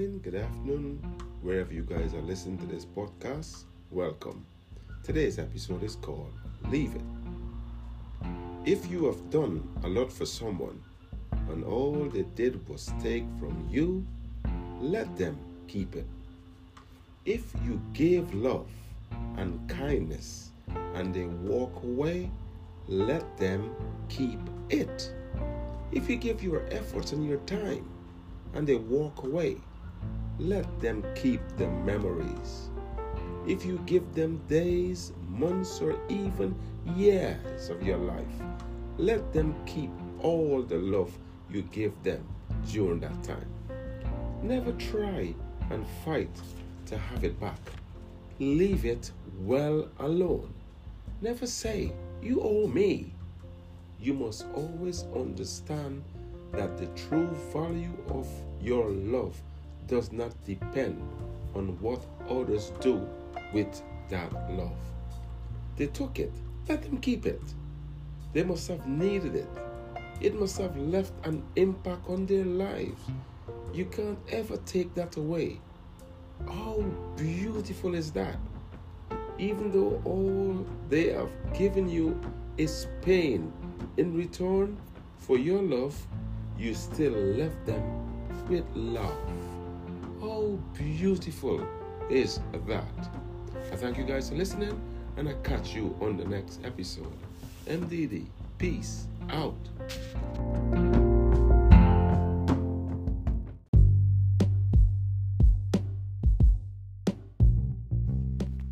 morning, good afternoon, wherever you guys are listening to this podcast. Welcome. Today's episode is called Leave It. If you have done a lot for someone and all they did was take from you, let them keep it. If you gave love and kindness and they walk away, let them keep it. If you give your efforts and your time and they walk away, let them keep the memories. If you give them days, months, or even years of your life, let them keep all the love you give them during that time. Never try and fight to have it back. Leave it well alone. Never say, You owe me. You must always understand that the true value of your love does not depend on what others do with that love. They took it, let them keep it. They must have needed it. It must have left an impact on their lives. You can't ever take that away. How beautiful is that? Even though all they have given you is pain, in return for your love, you still left them with love. How beautiful is that? I thank you guys for listening, and I catch you on the next episode. MDD, peace out.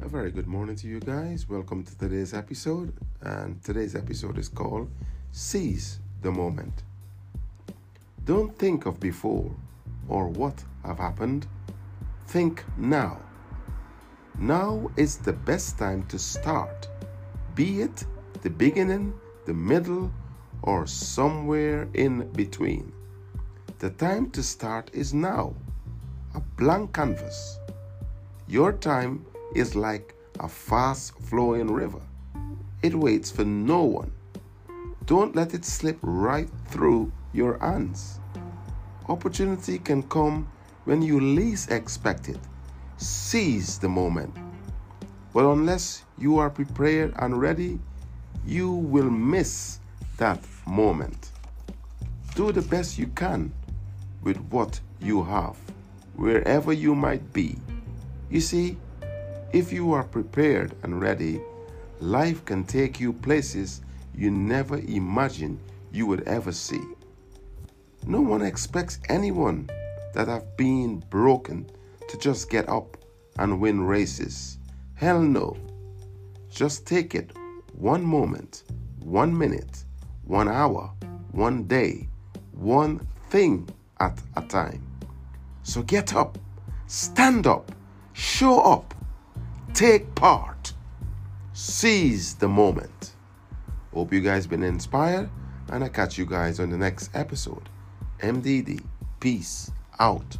A very good morning to you guys. Welcome to today's episode, and today's episode is called Seize the Moment. Don't think of before or what have happened. Think now. Now is the best time to start, be it the beginning, the middle, or somewhere in between. The time to start is now. A blank canvas. Your time is like a fast flowing river. It waits for no one. Don't let it slip right through your hands. Opportunity can come when you least expect it. Seize the moment. But unless you are prepared and ready, you will miss that moment. Do the best you can with what you have, wherever you might be. You see, if you are prepared and ready, life can take you places you never imagined you would ever see. No one expects anyone that have been broken to just get up and win races. Hell no. Just take it one moment, one minute, one hour, one day, one thing at a time. So get up, stand up, show up, take part, seize the moment. Hope you guys been inspired, and I catch you guys on the next episode. MDD, peace out.